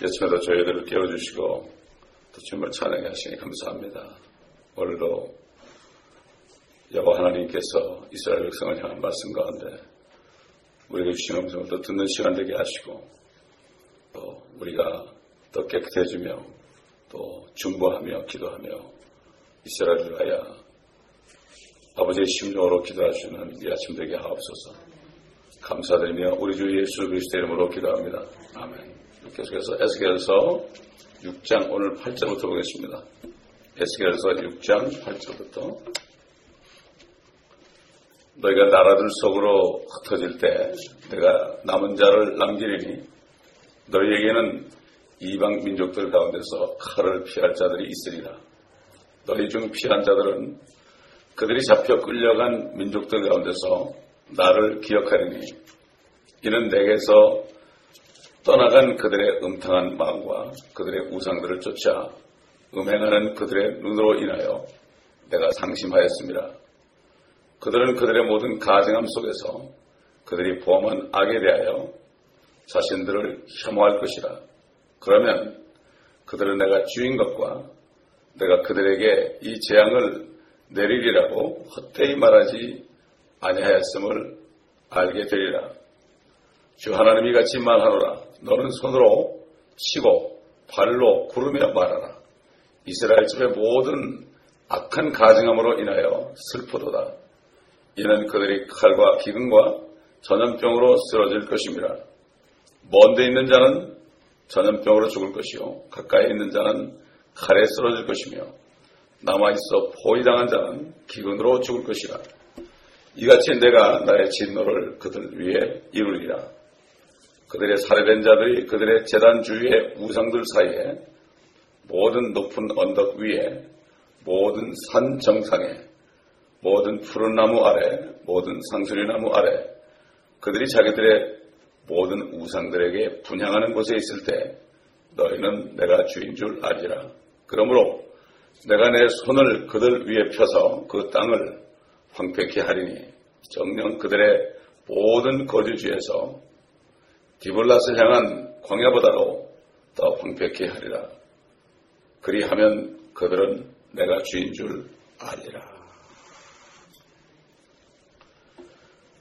여침에도 저희들을 깨워주시고 또 주님을 찬양해 하시니 감사합니다. 오늘도 여호와 하나님께서 이스라엘 백성을 향한 말씀 가운데 우리에게 주신 음성을 또 듣는 시간 되게 하시고 또 우리가 더 깨끗해지며 또 중보하며 기도하며 이스라엘을 위하여 아버지의 심령으로 기도하시는 이 아침 되게 하옵소서 감사드리며 우리 주 예수 그리스도 이름으로 기도합니다. 아멘. 계속해서 에스겔서 6장 오늘 8절부터 보겠습니다. 에스겔서 6장 8절부터 너희가 나라들 속으로 흩어질 때 내가 남은 자를 남기리니 너희에게는 이방 민족들 가운데서 칼을 피할 자들이 있으리라. 너희 중 피한 자들은 그들이 잡혀 끌려간 민족들 가운데서 나를 기억하리니 이는 내게서 떠나간 그들의 음탕한 마음과 그들의 우상들을 쫓아 음행하는 그들의 눈으로 인하여 내가 상심하였습니다. 그들은 그들의 모든 가증함 속에서 그들이 범한 악에 대하여 자신들을 혐오할 것이라. 그러면 그들은 내가 주인 것과 내가 그들에게 이 재앙을 내리리라고 헛되이 말하지 아니하였음을 알게 되리라. 주 하나님이 같이 말하노라. 너는 손으로 치고 발로 구르며 말하라. 이스라엘 집의 모든 악한 가증함으로 인하여 슬프도다. 이는 그들이 칼과 기근과 전염병으로 쓰러질 것입니다. 먼데 있는 자는 전염병으로 죽을 것이요 가까이 있는 자는 칼에 쓰러질 것이며 남아있어 포위당한 자는 기근으로 죽을 것이라. 이같이 내가 나의 진노를 그들 위에 이루리라. 그들의 살해된 자들이 그들의 재단 주위의 우상들 사이에 모든 높은 언덕 위에 모든 산 정상에 모든 푸른 나무 아래 모든 상수리 나무 아래 그들이 자기들의 모든 우상들에게 분향하는 곳에 있을 때 너희는 내가 주인 줄 알리라. 그러므로 내가 내 손을 그들 위에 펴서 그 땅을 황폐케 하리니 정령 그들의 모든 거주지에서 디볼랏을 향한 광야보다도 더 황폐케 하리라. 그리하면 그들은 내가 주인 줄 알리라.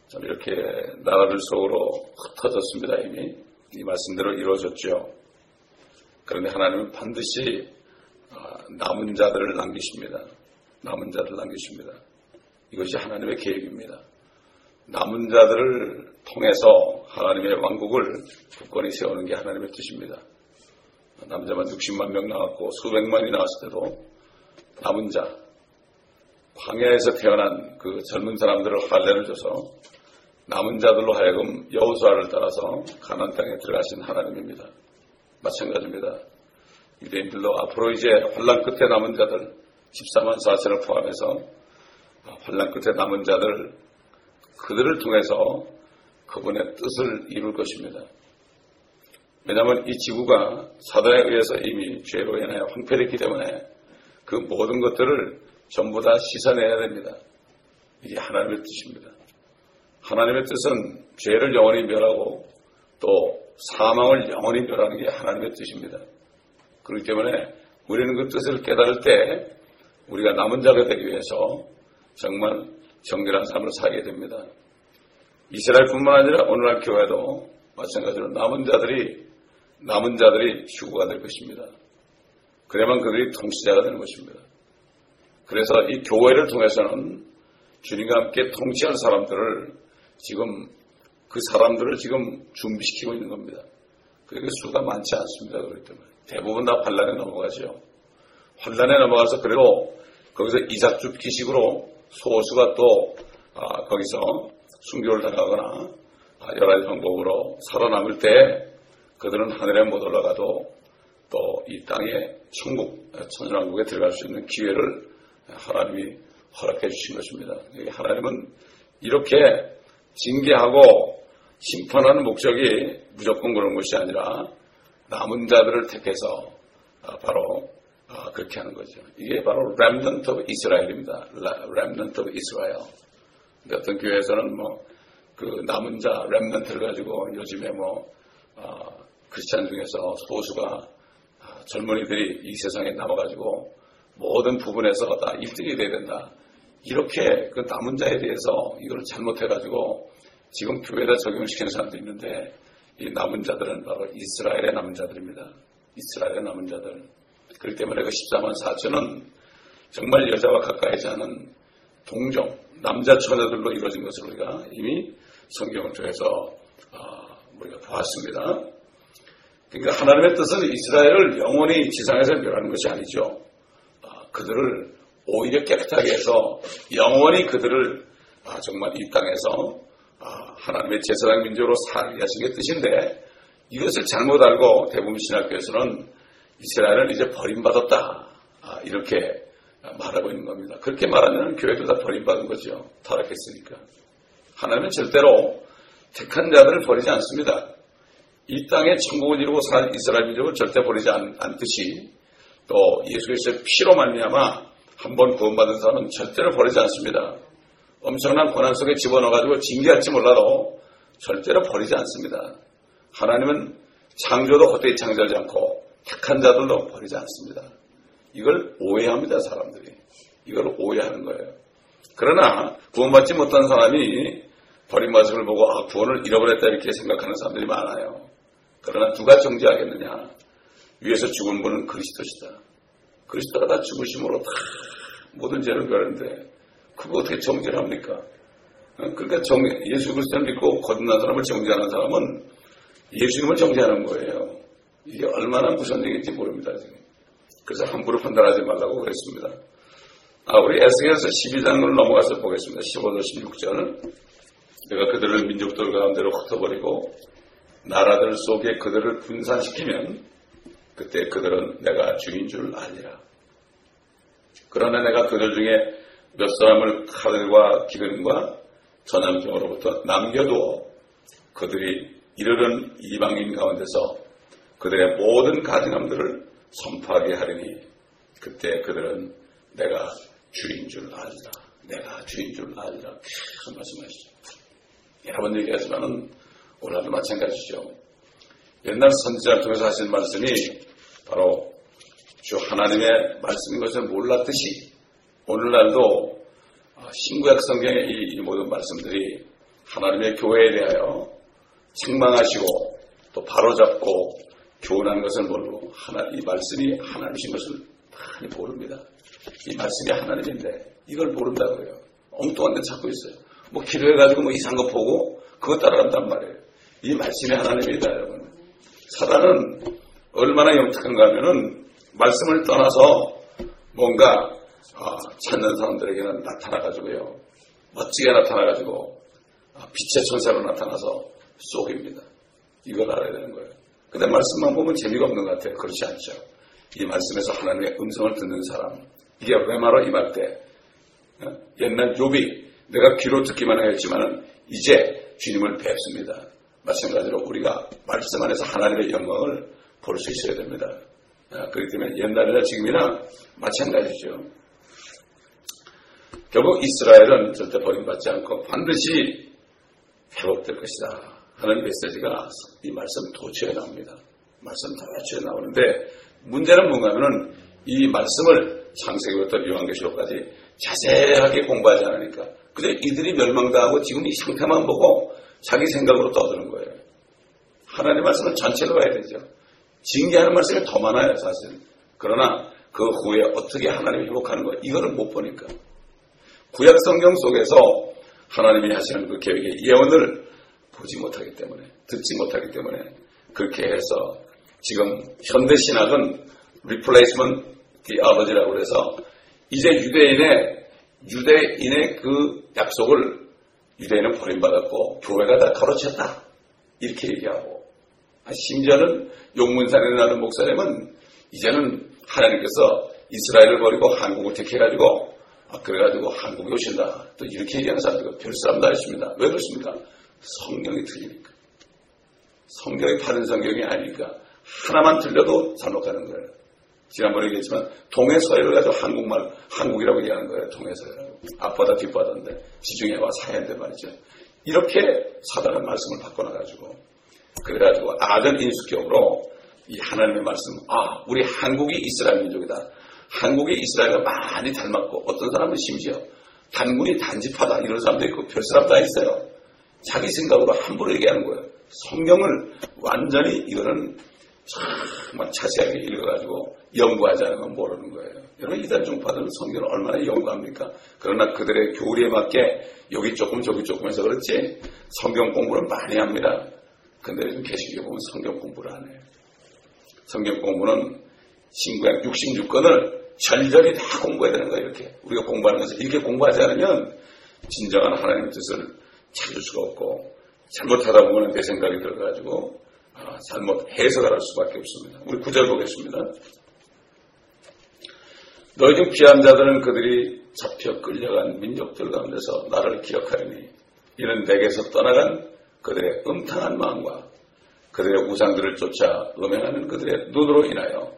참 이렇게 나라들 속으로 흩어졌습니다 이미 이 말씀대로 이루어졌죠. 그런데 하나님은 반드시 아, 남은 자들을 남기십니다. 남은 자들을 남기십니다. 이것이 하나님의 계획입니다. 남은 자들을 통해서 하나님의 왕국을 굳건히 세우는 게 하나님의 뜻입니다. 남자만 60만 명 나왔고 수백만이 나왔을 때도 남은 자, 광야에서 태어난 그 젊은 사람들을 할례를 줘서 남은 자들로 하여금 여호수아를 따라서 가난 땅에 들어가신 하나님입니다. 마찬가지입니다. 유대인들도 앞으로 이제 환란 끝에 남은 자들 14만 4천을 포함해서 환란 끝에 남은 자들 그들을 통해서 그분의 뜻을 이룰 것입니다. 왜냐하면 이 지구가 사단에 의해서 이미 죄로 인하여 황폐됐기 때문에 그 모든 것들을 전부 다 씻어내야 됩니다. 이게 하나님의 뜻입니다. 하나님의 뜻은 죄를 영원히 멸하고 또 사망을 영원히 멸하는 게 하나님의 뜻입니다. 그렇기 때문에 우리는 그 뜻을 깨달을 때 우리가 남은 자가 되기 위해서 정말 정결한 삶을 살게 됩니다. 이스라엘뿐만 아니라 오늘날 교회도 마찬가지로 남은 자들이 남은 자들이 휴구가 될 것입니다. 그래야만 그들이 통치자가 되는 것입니다. 그래서 이 교회를 통해서는 주님과 함께 통치할 사람들을 지금 그 사람들을 지금 준비시키고 있는 겁니다. 그게 수가 많지 않습니다. 그렇기 때문에 대부분 다 환란에 넘어가죠. 환란에 넘어가서 그리고 거기서 이삭주 기식으로 소수가 또 아, 거기서 순교를 당하거나 아, 여러 가지 방법으로 살아남을 때 그들은 하늘에 못 올라가도 또 이 땅에 천국, 천년왕국에 들어갈 수 있는 기회를 하나님이 허락해 주신 것입니다. 하나님은 이렇게 징계하고 심판하는 목적이 무조건 그런 것이 아니라 남은 자들을 택해서 아, 바로 아, 그렇게 하는 거죠. 이게 바로 remnant of Israel입니다. Remnant of Israel. 어떤 교회에서는 뭐 그 남은 자 remnant를 가지고 요즘에 뭐 어, 크리스찬 중에서 소수가 아, 젊은이들이 이 세상에 남아가지고 모든 부분에서 다 1등이 돼야 된다. 이렇게 그 남은 자에 대해서 이걸 잘못해가지고 지금 교회에다 적용시키는 사람도 있는데 이 남은 자들은 바로 이스라엘의 남은 자들입니다. 이스라엘의 남은 자들. 그렇기 때문에 그 14만 4천은 정말 여자와 가까이지 않은 동정, 남자 처녀들로 이루어진 것을 우리가 이미 성경을 통해서 어, 우리가 보았습니다. 그러니까 하나님의 뜻은 이스라엘을 영원히 지상에서 멸하는 것이 아니죠. 어, 그들을 오히려 깨끗하게 해서 영원히 그들을 아, 정말 이 땅에서 아, 하나님의 제사장 민족으로 살게 하신 게 뜻인데 이것을 잘못 알고 대부분 신학교에서는 이스라엘은 이제 버림받았다 아, 이렇게 말하고 있는 겁니다. 그렇게 말하면 교회도 다 버림받은 거죠. 타락했으니까. 하나님은 절대로 택한 자들을 버리지 않습니다. 이 땅에 천국을 이루고 살 이스라엘 민족을 절대 버리지 않, 않듯이 또 예수 그리스도의 피로 말미암아 한 번 구원받은 사람은 절대로 버리지 않습니다. 엄청난 고난 속에 집어넣어가지고 징계할지 몰라도 절대로 버리지 않습니다. 하나님은 창조도 헛되이 창조하지 않고 택한 자들도 버리지 않습니다. 이걸 오해합니다, 사람들이. 이걸 오해하는 거예요. 그러나 구원받지 못한 사람이 버림받음을 보고 아, 구원을 잃어버렸다 이렇게 생각하는 사람들이 많아요. 그러나 누가 정죄하겠느냐? 위에서 죽은 분은 그리스도시다. 그리스도가 다 죽으심으로 다 모든 죄를 멸는데 그거 어떻게 정죄를 합니까? 어, 그러니까 정, 예수 그리스도를 믿고 거듭난 사람을 정죄하는 사람은 예수님을 정죄하는 거예요. 이게 얼마나 무슨 얘기인지 모릅니다, 지금. 그래서 함부로 판단하지 말라고 그랬습니다. 아, 우리 에스겔서 12장을 넘어가서 보겠습니다. 15절, 16절. 내가 그들을 민족들 가운데로 흩어버리고 나라들 속에 그들을 분산시키면 그때 그들은 내가 주인 줄 아니라. 그러나 내가 그들 중에 몇 사람을 칼과 기근과 전염병으로부터 남겨두어 그들이 이르는 이방인 가운데서 그들의 모든 가증함들을 선포하게 하리니 그때 그들은 내가 주인 줄 알리라. 내가 주인 줄 알리라. 계속 말씀하시죠. 여러 번 얘기하지만은 오늘도 마찬가지죠. 옛날 선지자를 통해서 하신 말씀이 바로 주 하나님의 말씀인 것을 몰랐듯이 오늘날도 신구약 성경의 이, 모든 말씀들이 하나님의 교회에 대하여 책망하시고 또 바로잡고 교훈한 것을 모르고 하나, 이 말씀이 하나님이신 것을 많이 모릅니다. 이 말씀이 하나님인데 이걸 모른다고요. 엉뚱한 데 찾고 있어요. 뭐 기도해가지고 뭐 이상한 거 보고 그거 따라간단 말이에요. 이 말씀이 하나님이다 여러분. 사단은 얼마나 영특한가 하면은 말씀을 떠나서 뭔가 아, 찾는 사람들에게는 나타나가지고요. 멋지게 나타나가지고 아, 빛의 천사로 나타나서 쏘깁니다. 이걸 알아야 되는 거예요. 근데 말씀만 보면 재미가 없는 것 같아요. 그렇지 않죠. 이 말씀에서 하나님의 음성을 듣는 사람. 이게 왜 말어 임할 때. 어? 옛날 욥이 내가 귀로 듣기만 하였지만 이제 주님을 뵙습니다. 마찬가지로 우리가 말씀 안에서 하나님의 영광을 볼 수 있어야 됩니다. 어, 그렇기 때문에 옛날이나 지금이나 마찬가지죠. 결국 이스라엘은 절대 버림받지 않고 반드시 회복될 것이다. 하는 메시지가 이 말씀 도처에 나옵니다. 말씀 도처에 나오는데 문제는 뭔가 하면은 이 말씀을 창세기부터 요한계시록까지 자세하게 공부하지 않으니까 그저 이들이 멸망당하고 지금 이 상태만 보고 자기 생각으로 떠드는 거예요. 하나님의 말씀은 전체로 봐야 되죠. 징계하는 말씀이 더 많아요, 사실. 그러나 그 후에 어떻게 하나님이 회복하는 거, 이거를 못 보니까. 구약 성경 속에서 하나님이 하시는 그 계획의 예언을 보지 못하기 때문에, 듣지 못하기 때문에 그렇게 해서 지금 현대 신학은 replacement theology라고 해서 이제 유대인의 유대인의 그 약속을 유대인은 버림받았고 교회가 다 가로챘다. 이렇게 얘기하고. 아, 심지어는 용문산에 나는 목사님은 이제는 하나님께서 이스라엘을 버리고 한국을 택해가지고 아, 그래가지고 한국에 오신다. 또 이렇게 얘기하는 사람들 별 사람도 아니십니다. 왜 그렇습니까? 성경이 틀리니까. 성경이 다른 성경이 아니니까 하나만 틀려도 잘못 가는 거예요. 지난번에 얘기했지만 동해서해를 가지고 한국말, 한국이라고 얘기하는 거예요. 동해서해라고. 앞바다 뒷바다인데 지중해와 사해인데 말이죠. 이렇게 사단은 말씀을 바꿔놔가지고 그래가지고 아전 인수격으로 이 하나님의 말씀, 아, 우리 한국이 이스라엘 민족이다. 한국이 이스라엘과 많이 닮았고, 어떤 사람은 심지어 단군이 단집하다. 이런 사람도 있고, 별 사람 다 있어요. 자기 생각으로 함부로 얘기하는 거예요. 성경을 완전히 이거는 정말 자세하게 읽어가지고 연구하지 않으면 모르는 거예요. 여러분 이단 종파들은 성경을 얼마나 연구합니까? 그러나 그들의 교리에 맞게 여기 조금 저기 조금 해서 그렇지 성경 공부를 많이 합니다. 근데 요즘 개신교 보면 성경 공부를 안 해요. 성경 공부는 신구약 66권을 절절히 다 공부해야 되는 거예요. 이렇게 우리가 공부하는 것을 이렇게 공부하지 않으면 진정한 하나님의 뜻을 찾을 수가 없고 잘못하다 보면 내 생각이 들어가지고 아, 잘못 해석을 할 수밖에 없습니다. 우리 구절 보겠습니다. 너희 중 귀한 자들은 그들이 잡혀 끌려간 민족들 가운데서 나를 기억하리니 이는 내게서 떠나간 그들의 음탕한 마음과 그들의 우상들을 쫓아 음행하는 그들의 눈으로 인하여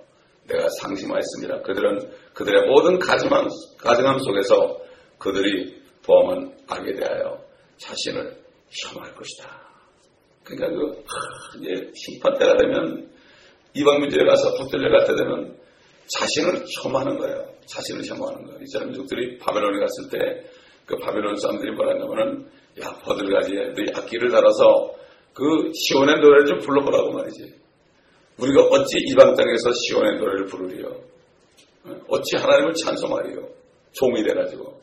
내가 상심하였습니다. 그들은 그들의 모든 가증함, 가증함 속에서 그들이 범한 악에 대하여 자신을 혐오할 것이다. 그러니까 그 이제 심판 때가 되면 이방 민족에 가서 붙들려 갈때 되면 자신을 혐오하는 거예요. 자신을 혐오하는 거예요. 이스라엘 민족들이 바벨론에 갔을 때 그 바벨론 사람들이 뭐라 하냐면은 야 버들가지 너희 악기를 달아서 그 시온의 노래를 좀 불러보라고 말이지. 우리가 어찌 이방 땅에서 시온의 노래를 부르리요? 어찌 하나님을 찬송하리요? 종이 돼가지고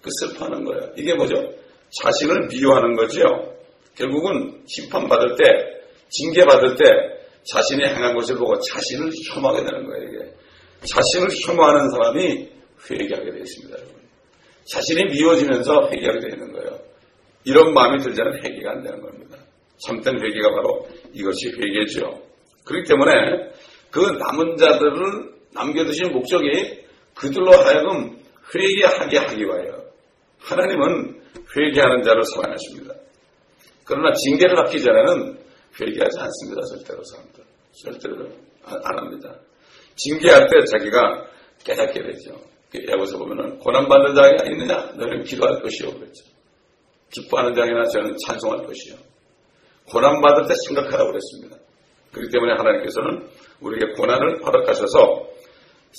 그 슬퍼하는 거예요. 이게 뭐죠? 자신을 미워하는 거지요. 결국은 심판받을 때, 징계받을 때 자신이 행한 것을 보고 자신을 혐오하게 되는 거예요, 이게. 자신을 혐오하는 사람이 회개하게 되어 있습니다, 여러분. 자신이 미워지면서 회개하게 되어 있는 거예요. 이런 마음이 들자는 회개가 안 되는 겁니다. 참된 회개가 바로 이것이 회개죠. 그렇기 때문에 그 남은 자들을 남겨두신 목적이 그들로 하여금 회개하게 하기 위하여 하나님은 회개하는 자를 사랑하십니다. 그러나 징계를 받기 전에는 회개하지 않습니다. 절대로 사람들. 절대로 안 합니다. 징계할 때 자기가 깨닫게 되죠. 야고서 보면은 고난받는 자가 있느냐? 너는 기도할 것이요. 그랬죠. 기뻐하는 자이나 저는 찬송할 것이요. 고난받을 때 생각하라고 그랬습니다. 그렇기 때문에 하나님께서는 우리에게 고난을 허락하셔서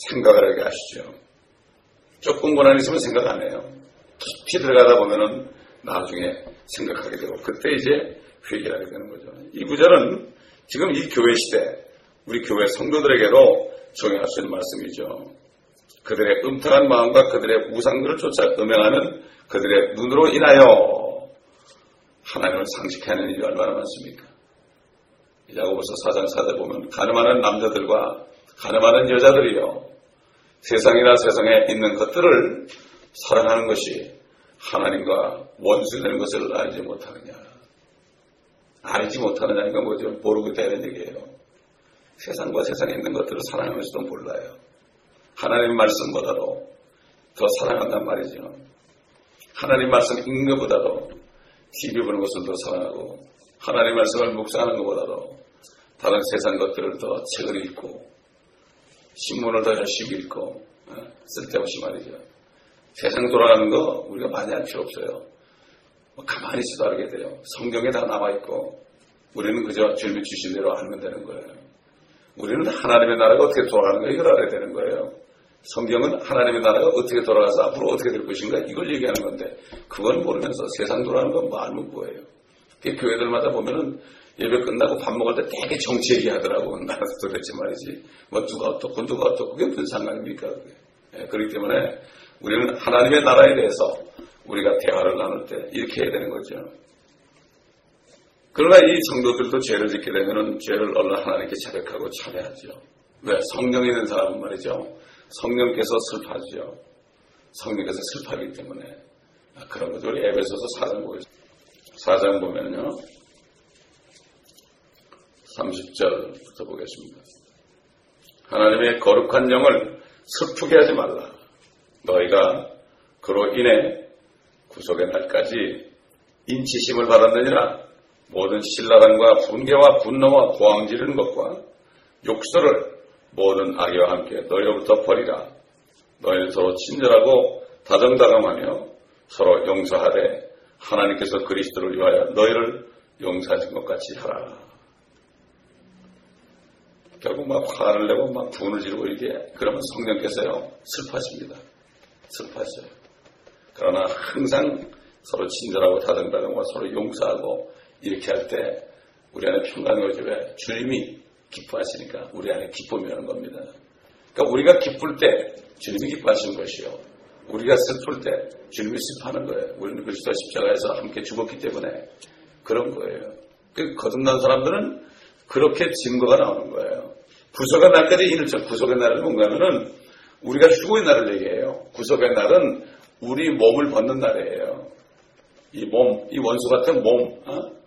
생각을 하게 하시죠. 조금 고난이 있으면 생각 안 해요. 깊이 들어가다 보면은 나중에 생각하게 되고 그때 이제 회개하게 되는 거죠. 이 구절은 지금 이 교회 시대 우리 교회 성도들에게도 적용할 수 있는 말씀이죠. 그들의 음탕한 마음과 그들의 우상들을 쫓아 음행하는 그들의 눈으로 인하여 하나님을 상식하는 일이 얼마나 많습니까? 야고보서 4장 4절 보면 가늠하는 남자들과 가늠하는 여자들이요 세상이나 세상에 있는 것들을 사랑하는 것이 하나님과 원수되는 것을 알지 못하느냐. 알지 못하느냐니까 뭐죠? 모르고 되는 얘기예요. 세상과 세상에 있는 것들을 사랑하면서도 몰라요. 하나님 말씀보다도 더 사랑한단 말이죠. 하나님 말씀 읽는 것보다도 TV 보는 것을 더 사랑하고 하나님 말씀을 묵상하는 것보다도 다른 세상 것들을 더 책을 읽고 신문을 더 열심히 읽고 어, 쓸데없이 말이죠. 세상 돌아가는 거 우리가 많이 할 필요 없어요. 뭐 가만히 있어도 알게 돼요. 성경에 다 나와있고 우리는 그저 주님이 주신 대로 알면 되는 거예요. 우리는 하나님의 나라가 어떻게 돌아가는 가 이걸 알아야 되는 거예요. 성경은 하나님의 나라가 어떻게 돌아가서 앞으로 어떻게 될 것인가 이걸 얘기하는 건데 그건 모르면서 세상 돌아가는 건뭐 알면 뭐예요. 교회들마다 보면은 예배 끝나고 밥 먹을 때 되게 정치 얘기하더라고. 나는 도대체 말이지. 뭐 누가 어떻고 누가 어떻고 그게 무슨 상관입니까? 그게. 예, 그렇기 때문에 우리는 하나님의 나라에 대해서 우리가 대화를 나눌 때 이렇게 해야 되는 거죠. 그러나 이 성도들도 죄를 짓게 되면 죄를 얼른 하나님께 자백하고 참회하죠. 왜? 성령이 있는 사람은 말이죠. 성령께서 슬퍼하죠. 성령께서 슬퍼하기 때문에 아, 그런 거죠. 우리 에베소서 4장 보겠습니다. 4장 보면요. 30절부터 보겠습니다. 하나님의 거룩한 영을 슬프게 하지 말라. 너희가 그로 인해 구속의 날까지 인치심을 받았느니라 모든 신라단과 분개와 분노와 고항 지르는 것과 욕설을 모든 악의와 함께 너희로부터 버리라. 너희는 서로 친절하고 다정다감하며 서로 용서하되 하나님께서 그리스도를 위하여 너희를 용서하신 것 같이 하라. 결국 막 화를 내고 막 분을 지르고 이게 그러면 성령께서요 슬퍼하십니다. 슬퍼하셔요. 그러나 항상 서로 친절하고 다정다정하고 서로 용서하고 이렇게 할 때 우리 안에 평강이 오지 왜 주님이 기뻐하시니까 우리 안에 기쁨이 오는 겁니다. 그러니까 우리가 기쁠 때 주님이 기뻐하시는 것이요. 우리가 슬플 때 주님이 슬퍼하는 거예요. 우리는 그리스도 십자가에서 함께 죽었기 때문에 그런 거예요. 그 거듭난 사람들은 그렇게 증거가 나오는 거예요. 구속의 날까지 이르죠. 구속의 날은 뭔가 하면은 우리가 휴고의 날을 얘기해요. 구속의 날은 우리 몸을 벗는 날이에요. 이 몸, 이 원수 같은 몸, 어?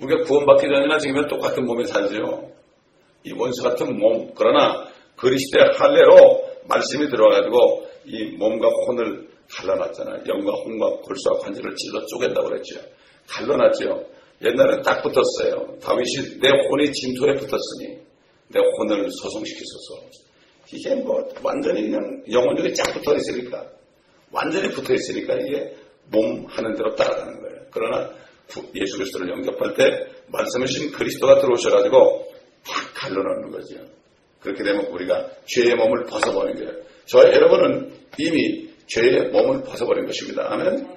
우리가 구원받기 전이나 지금은 똑같은 몸에 살죠. 이 원수 같은 몸. 그러나 그리스도의 할례로 말씀이 들어가지고 이 몸과 혼을 갈라놨잖아요. 영과 혼과 골수와 관절을 찔러 쪼갠다고 그랬죠. 갈라놨죠. 옛날엔 딱 붙었어요. 다윗이 내 혼이 진토에 붙었으니 내 혼을 소송시키소서. 이게 뭐 완전히 그냥 영혼력이 쫙 붙어 있으니까 완전히 붙어 있으니까 이게 몸 하는 대로 따라가는 거예요. 그러나 예수 그리스도를 영접할 때 말씀하신 그리스도가 들어오셔가지고 탁 갈라놓는 거죠. 그렇게 되면 우리가 죄의 몸을 벗어버린 거예요. 저 여러분은 이미 죄의 몸을 벗어버린 것입니다. 아멘.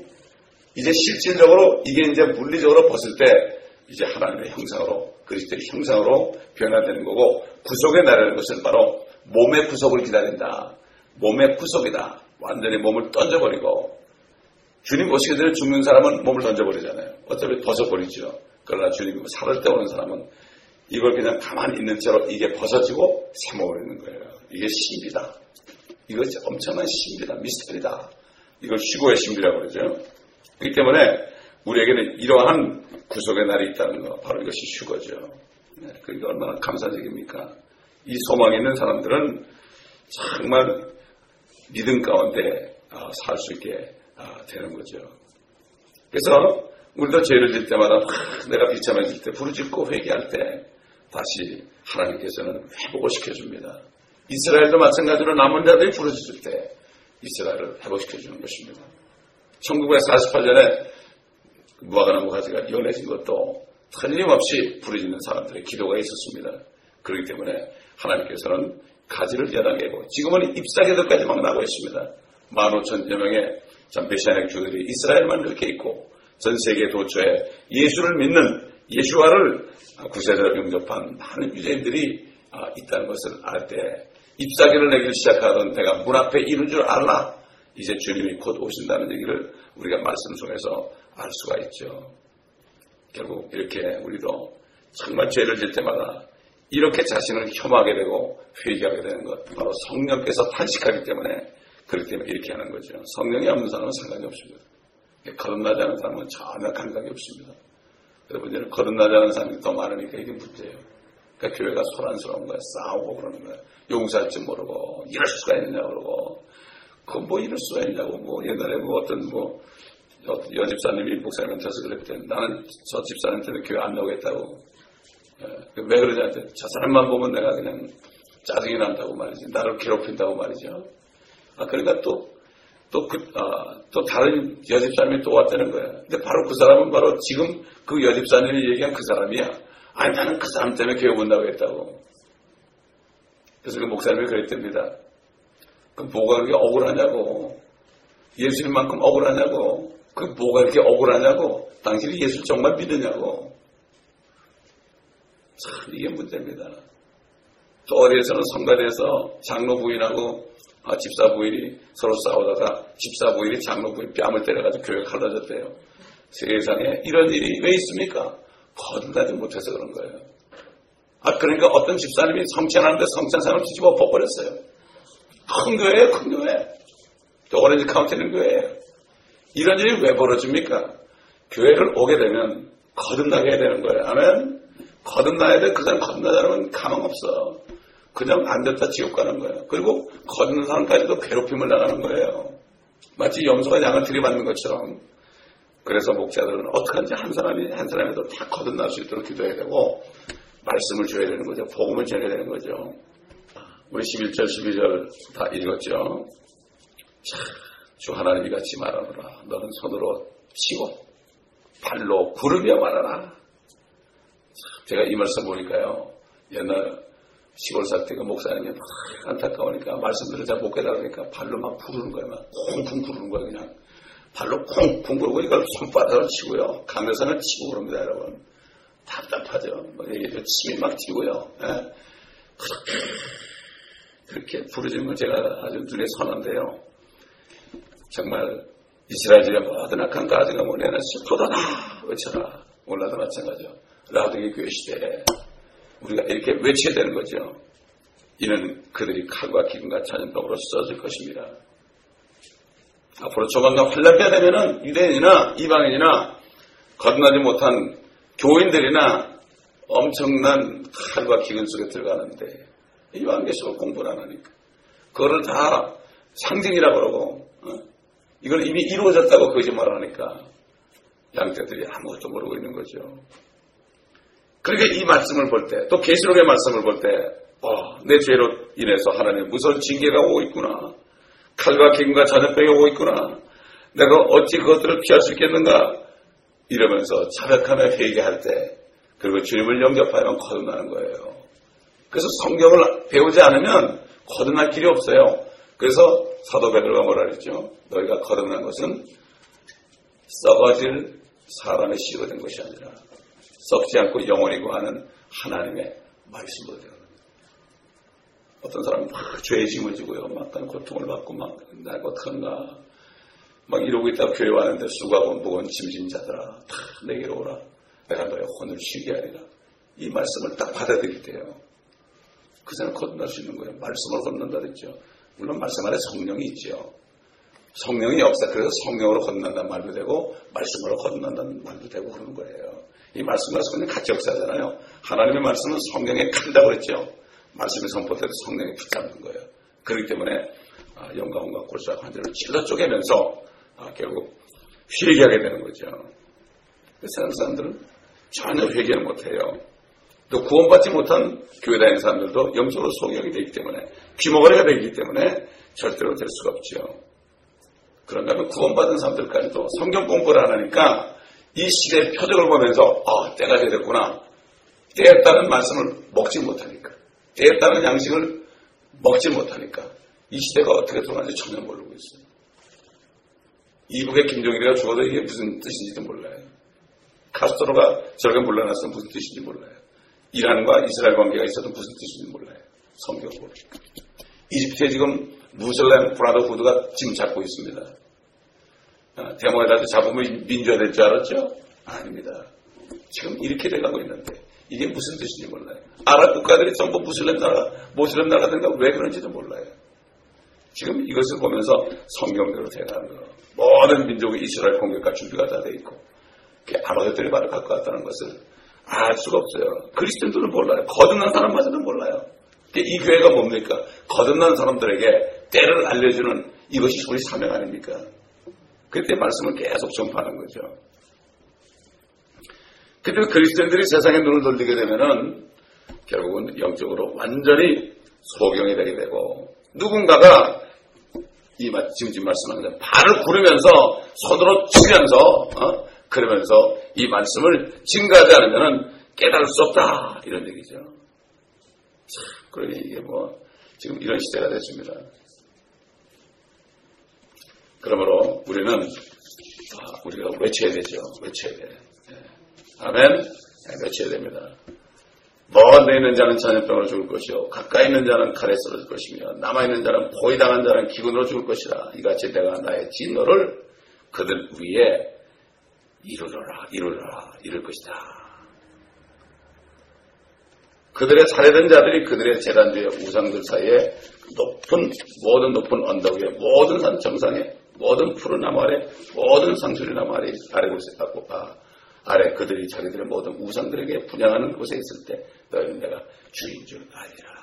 이제 실질적으로 이게 이제 물리적으로 벗을 때 이제 하나님의 형상으로 그리스도의 형상으로 변화되는 거고 구속에 나라는 것은 바로 몸의 구속을 기다린다. 몸의 구속이다. 완전히 몸을 던져버리고 주님 오시기 전에 죽는 사람은 몸을 던져버리잖아요. 어차피 벗어버리죠. 그러나 주님 살을 때 오는 사람은 이걸 그냥 가만히 있는 채로 이게 벗어지고 있는 거예요. 이게 신비다. 이것이 엄청난 신비다. 미스터리다. 이걸 휴고의 신비라고 그러죠. 그렇기 때문에 우리에게는 이러한 구속의 날이 있다는 거, 바로 이것이 휴거죠. 네, 그게 얼마나 감사적입니까? 이 소망이 있는 사람들은 정말 믿음 가운데 아, 살수 있게 아, 되는 거죠. 그래서 우리도 죄를 질 때마다 내가 비참해질 때 부르짖고 회개할 때 다시 하나님께서는 회복을 시켜줍니다. 이스라엘도 마찬가지로 남은 자들이 부르짖을 때 이스라엘을 회복시켜주는 것입니다. 1948년에 무화과나무 가지가 연해진 것도 틀림없이 부르짖는 사람들의 기도가 있었습니다. 그렇기 때문에 하나님께서는 가지를 연하게고 지금은 잎사귀들까지 막 나고 있습니다. 15,000여 명의 메시아닉 주들이 이스라엘만 그렇게 있고 전 세계 도처에 예수를 믿는 예수와를 구세자로 영접한 많은 유대인들이 있다는 것을 알때 잎사귀를 내기 시작하던 때가 문 앞에 이른 줄 알라. 이제 주님이 곧 오신다는 얘기를 우리가 말씀 속에서 알 수가 있죠. 결국 이렇게 우리도 정말 죄를 질 때마다 이렇게 자신을 혐오하게 되고 회개하게 되는 것 바로 성령께서 탄식하기 때문에 그렇기 때문에 이렇게 하는 거죠. 성령이 없는 사람은 상관이 없습니다. 거듭나지 않은 사람은 전혀 감각이 없습니다. 여러분들은 거듭나지 않은 사람이 더 많으니까 이게 문제예요. 그러니까 교회가 소란스러운 거야. 싸우고 그러는 거야. 용서할 줄 모르고 이럴 수가 있느냐 그러고 그뭐 이럴 수가 있냐고 뭐 옛날에 뭐 어떤 뭐 여 집사님이 목사님한테서 그랬대 나는 저 집사님한테는 교회 안 나오겠다고 예, 왜 그러냐한테 저 사람만 보면 내가 그냥 짜증이 난다고 말이지 나를 괴롭힌다고 말이죠 아 그러니까 또 또, 그, 아, 또 다른 여집사님이 또 왔다는 거야. 근데 바로 그 사람은 바로 지금 그 여집사님이 얘기한 그 사람이야. 아니, 나는 그 사람 때문에 온다고 했다고. 그래서 그 목사님이 그랬답니다. 그 뭐가 그렇게 억울하냐고. 예수님만큼 억울하냐고. 그 뭐가 이렇게 억울하냐고. 당신이 예수 정말 믿느냐고. 참, 이게 문제입니다. 또 어디에서는 성가대에서 장로 부인하고 아, 집사 부인이 서로 싸우다가 집사 부인이 장로 부인 뺨을 때려가지고 교회 갈라졌대요. 세상에 이런 일이 왜 있습니까? 거듭나지 못해서 그런 거예요. 아, 그러니까 어떤 집사님이 성찬하는데 성찬상을 뒤집어 엎어버렸어요. 큰 교회예요, 큰 교회. 또 오렌지 카운티 있는 교회예요. 이런 일이 왜 벌어집니까? 교회를 오게 되면 거듭나게 해야 되는 거예요. 아멘? 거듭나야 돼. 그 사람 거듭나지 않으면 가망 없어. 그냥 안 됐다 지옥 가는 거예요. 그리고 거듭난 사람까지도 괴롭힘을 나가는 거예요. 마치 염소가 양을 들이받는 것처럼. 그래서 목자들은 어떡한지 한 사람이 한 사람에도 다 거듭날 수 있도록 기도해야 되고 말씀을 줘야 되는 거죠. 복음을 전해야 되는 거죠. 우리 11절, 12절 다 읽었죠. 자, 주 하나님 이 같이 말하노라. 너는 손으로 치고 발로 구르며 말하라. 제가 이 말씀 보니까요. 옛날 시골 살 때가 목사님이 막 안타까우니까 말씀들을 잘 못 깨달으니까 발로 막 부르는 거야. 막 콩콩 부르는 거야 그냥. 발로 콩콩 부르고 이걸 손바닥을 치고요. 강대상을 치고 그럽니다 여러분. 답답하죠. 뭐 이게 침이 막 튀고요. 예. 그렇게 부르짖는 걸 제가 아주 눈에 선한데요. 정말 이스라엘 집에 모든 악한 가지가 뭐냐면 쏟아나 외쳐라. 올라도 마찬가지죠. 라우딩의 교회 시대에 우리가 이렇게 외쳐야 되는 거죠. 이는 그들이 칼과 기근과 자연병으로 써질 것입니다. 앞으로 조만간 환란기가 되면은 유대인이나 이방인이나 거듭나지 못한 교인들이나 엄청난 칼과 기근 속에 들어가는데 이완계시록 공부를 안 하니까 그거를 다 상징이라고 그러고 어? 이걸 이미 이루어졌다고 거짓말을 하니까 양자들이 아무것도 모르고 있는 거죠. 그러니까 이 말씀을 볼 때, 또 계시록의 말씀을 볼 때, 어, 내 죄로 인해서 하나님 무서운 징계가 오고 있구나. 칼과 기근과 자녀병이 오고 있구나. 내가 어찌 그것들을 피할 수 있겠는가? 이러면서 자백하며 회개할 때, 그리고 주님을 영접하면 거듭나는 거예요. 그래서 성경을 배우지 않으면 거듭날 길이 없어요. 그래서 사도 베드로가 뭐라 그랬죠? 너희가 거듭난 것은 썩어질 사람의 씨가 된 것이 아니라 썩지 않고 영원히 구하는 하나님의 말씀으로 되어 어떤 사람은 막 죄의 짐을 지고요. 막 고통을 받고 막, 날 어떡한가. 막 이러고 있다가 교회 왔는데 수고하고 무거운 짐진자들아. 다 내게로 오라. 내가 너의 혼을 쉬게 하리라. 이 말씀을 딱 받아들일 때요. 그 사람 거듭날 수 있는 거예요. 말씀을 거듭난다 그랬죠. 물론 말씀 안에 성령이 있죠. 성령의 역사, 그래서 성령으로 거듭난다는 말도 되고, 말씀으로 거듭난다는 말도 되고 그러는 거예요. 이 말씀과 성령 같이 역사잖아요. 하나님의 말씀은 성령에 간다고 그랬죠. 말씀이 선포돼도 성령이 붙잡는 거예요. 그렇기 때문에 아, 영광과 골사 환자를 찔러 쪼개면서 아, 결국 회개하게 되는 거죠. 세상 사람들은 전혀 회개를 못해요. 또 구원받지 못한 교회 다니는 사람들도 영적으로 소경이 되기 때문에 귀머거리가 되기 때문에 절대로 될 수가 없죠. 그런가 하면 구원받은 사람들까지도 성경 공부를 안 하니까 이 시대의 표적을 보면서 아 때가 되었구나 때에 따른 말씀을 먹지 못하니까 때에 따른 양식을 먹지 못하니까 이 시대가 어떻게 돌아가는지 전혀 모르고 있어요. 이북의 김종일이가 죽어도 이게 무슨 뜻인지도 몰라요. 카스트로가 저렇게 물러났으면 무슨 뜻인지 몰라요. 이란과 이스라엘 관계가 있어도 무슨 뜻인지 몰라요. 성경 모르니까. 이집트에 지금 무슬렘 브라더후드가 지금 잡고 있습니다. 아, 데모에다 잡으면 민주화 될 줄 알았죠? 아닙니다. 지금 이렇게 돼가고 있는데 이게 무슨 뜻인지 몰라요. 아랍 국가들이 전부 무슬렘 나라, 모슬렘 나라가 된가 왜 그런지도 몰라요. 지금 이것을 보면서 성경대로 돼가는 거. 모든 민족의 이스라엘 공격과 준비가 다 돼 있고 아마겟들이 말을 갖고 왔다는 것을 알 수가 없어요. 그리스도인들은 몰라요. 거듭난 사람마저도 몰라요. 이 교회가 뭡니까? 거듭난 사람들에게 때를 알려주는 이것이 우리 사명 아닙니까? 그때 말씀을 계속 전파하는 거죠. 그때 그리스도인들이 세상에 눈을 돌리게 되면은 결국은 영적으로 완전히 소경이 되게 되고 누군가가 이 지금 지금 말씀하는 대로 발을 구르면서 손으로 치면서 어? 그러면서 이 말씀을 증가하지 않으면 깨달을 수 없다 이런 얘기죠. 참, 그러니 이게 뭐 지금 이런 시대가 됐습니다. 그러므로 우리는 아, 우리가 외쳐야 되죠. 외쳐야 돼. 네. 아멘. 네, 외쳐야 됩니다. 먼데 있는 자는 전염병으로 죽을 것이요 가까이 있는 자는 칼에 쓰러질 것이며 남아 있는 자는 포위당한 자는 기근으로 죽을 것이라 이같이 내가 나의 진노를 그들 위에 이루어라 이루어라 이룰 것이다. 그들의 살해된 자들이 그들의 재단주의 우상들 사이에 높은 모든 높은 언덕 위에 모든 산 정상에 모든 푸른 나무 아래 모든 상수리 나무 아래 아래 곳에 갖고 아, 아래 그들이 자기들의 모든 우상들에게 분양하는 곳에 있을 때 너희는 내가 주인 줄 아니라.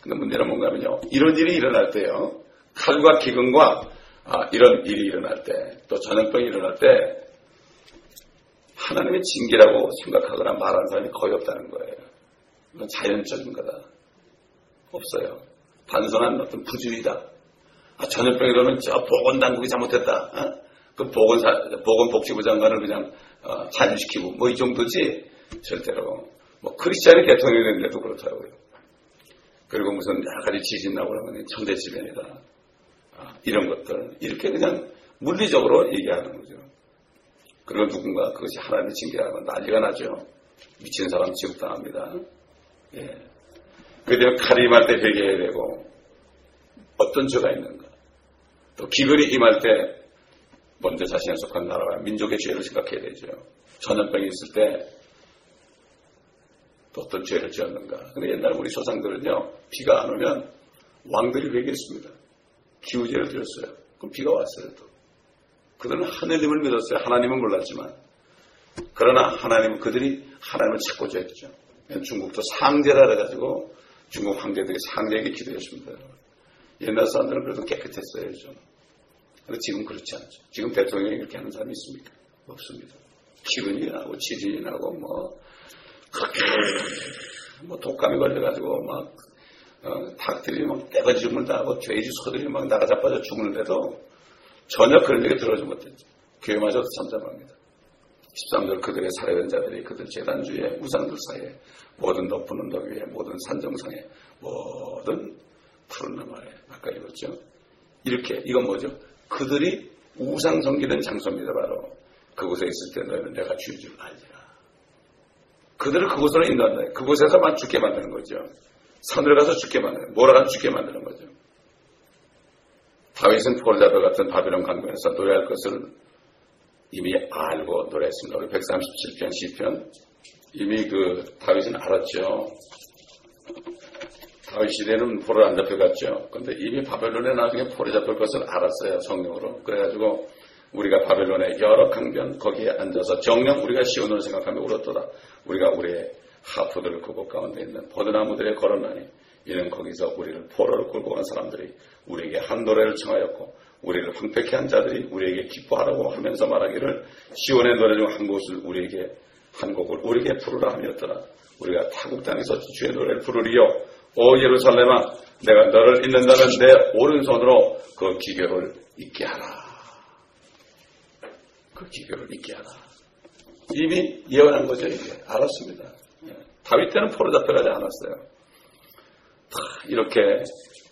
근데 문제는 뭔가 하면요. 이런 일이 일어날 때요. 칼과 기근과 아, 이런 일이 일어날 때, 또 전염병이 일어날 때, 하나님의 징계라고 생각하거나 말하는 사람이 거의 없다는 거예요. 이건 자연적인 거다. 없어요. 단순한 어떤 부주의다. 아, 전염병 이러면 저 보건당국이 잘못했다. 어? 그 보건사, 보건복지부 장관을 그냥 어, 자유시키고 뭐 이 정도지 절대로 뭐 크리스찬이 대통령이 됐는데도 그렇다고요. 그리고 무슨 여러 가지 지진 나고 그러면 천대지변이다. 아, 이런 것들 이렇게 그냥 물리적으로 얘기하는 거죠. 그리고 누군가 그것이 하나님의 징계라면 난리가 나죠. 미친 사람 지옥당합니다. 예. 칼이 임할 때 회개해야 되고 어떤 죄가 있는가. 또 기근이 임할 때 먼저 자신에 속한 나라와 민족의 죄를 생각해야 되죠. 전염병이 있을 때 또 어떤 죄를 지었는가. 근데 옛날 우리 조상들은요, 비가 안 오면 왕들이 회개했습니다. 기우제를 드렸어요. 그럼 비가 왔어요, 또. 그들은 하느님을 믿었어요. 하나님은 몰랐지만. 그러나 하나님은 그들이 하나님을 찾고 줬죠. 중국도 상제라 해가지고 중국 황제들이 상제에게 기도했습니다. 옛날 사람들은 그래도 깨끗했어요, 좀. 지금 그렇지 않죠. 지금 대통령이 이렇게 하는 사람이 있습니까? 없습니다. 기근이 나고 지진이 나고 뭐 그렇게 뭐 독감이 걸려가지고 막 어, 닭들이 막 떼거지 죽는다 하고 돼지 소들이 막 나가 자빠져 죽는데도 전혀 그런 얘기 들어오지 못했죠. 교회마저도 잠잠합니다. 13절 그들의 살해된 자들이 그들 재단주의 우상들 사이에 모든 높은 언덕 위에 모든 산정상에 모든 푸른 나무에 아까 읽었죠. 이렇게 이건 뭐죠? 그들이 우상 섬기는 장소입니다. 바로 그곳에 있을 때 너희는 내가 주인 줄 알리라. 그들을 그곳으로 인도한다. 그곳에서만 죽게 만드는 거죠. 산으로 가서 죽게 만드는, 몰아가 죽게 만드는 거죠. 다윗은 폴자베 같은 바빌론 강변에서 노래할 것을 이미 알고 노래했습니다. 우리 137편 시편 이미 그 다윗은 알았죠. 다윗 시대는 포를 안 잡혀갔죠. 근데 이미 바벨론에 나중에 포를 잡힐 것을 알았어요. 성령으로. 그래가지고 우리가 바벨론의 여러 강변 거기에 앉아서 정령 우리가 시온을 생각하며 울었도다. 우리가 우리의 하프들을 그곳 가운데 있는 버드나무들에 걸어나니 이는 거기서 우리를 포로를 끌고 온 사람들이 우리에게 한 노래를 청하였고 우리를 황폐케 한 자들이 우리에게 기뻐하라고 하면서 말하기를 시온의 노래 중 한 곳을 우리에게 한 곡을 우리에게 부르라 하였더라. 우리가 타국 땅에서 주의 노래를 부르리요. 오 예루살렘아 내가 너를 잊는다면 내 오른손으로 그 기교를 잊게 하라. 그 기교를 잊게 하라. 이미 예언한 거죠 이게. 알았습니다. 예. 다윗 때는 포로 잡혀가지 않았어요. 이렇게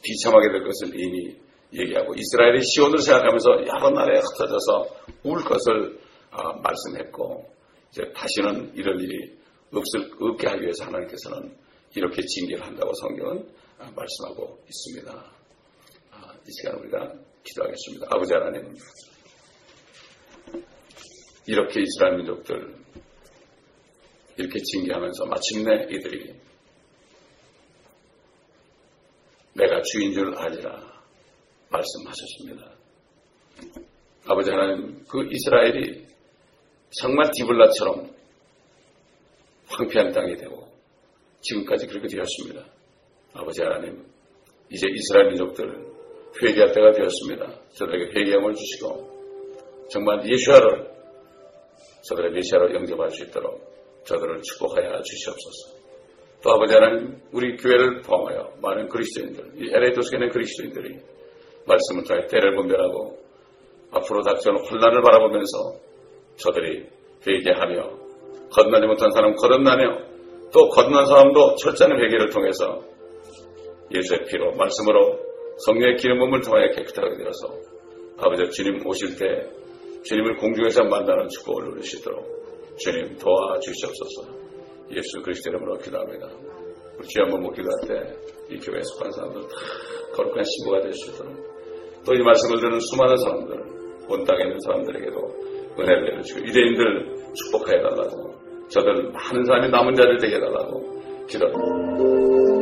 비참하게 될 것을 이미 얘기하고 이스라엘이 시온을 생각하면서 여러 나라에 흩어져서 울 것을 어, 말씀했고 이제 다시는 이런 일이 없을, 없게 하기 위해서 하나님께서는 이렇게 징계를 한다고 성경은 어, 말씀하고 있습니다. 아, 이 시간 우리가 기도하겠습니다. 아버지 하나님 이렇게 이스라엘 민족들 이렇게 징계하면서 마침내 이들이 내가 주인 줄 알리라 말씀하셨습니다. 아버지 하나님, 그 이스라엘이 정말 디블라처럼 황폐한 땅이 되고 지금까지 그렇게 되었습니다. 아버지 하나님, 이제 이스라엘 민족들 회개할 때가 되었습니다. 저들에게 회개함을 주시고 정말 예수아를 저들의 메시아로 영접할 수 있도록 저들을 축복하여 주시옵소서. 또 아버지 하나님, 우리 교회를 포함하여 많은 그리스도인들, 이 LA 도시에는 그리스도인들이 말씀을 통해 때를 분별하고 앞으로 닥쳐오는 혼란을 바라보면서 저들이 회개하며 거듭나지 못한 사람 거듭나며 또 거듭난 사람도 철저한 회개를 통해서 예수의 피로 말씀으로 성령의 기름 부음을 통하여 깨끗하게 되어서 아버지 주님 오실 때 주님을 공중에서 만나는 축복을 누리시도록 주님 도와주시옵소서 예수 그리스도 이름으로 기도합니다. 우리 주여 한번 못 기도할 때 이 교회에 속한 사람들 다 거룩한 신부가 될 수 있도록 또 이 말씀을 듣는 수많은 사람들 온 땅에 있는 사람들에게도 은혜를 내려주고 유대인들 축복하여 달라고 저들 많은 사람이 남은 자들 되게 해달라고 기도합니다.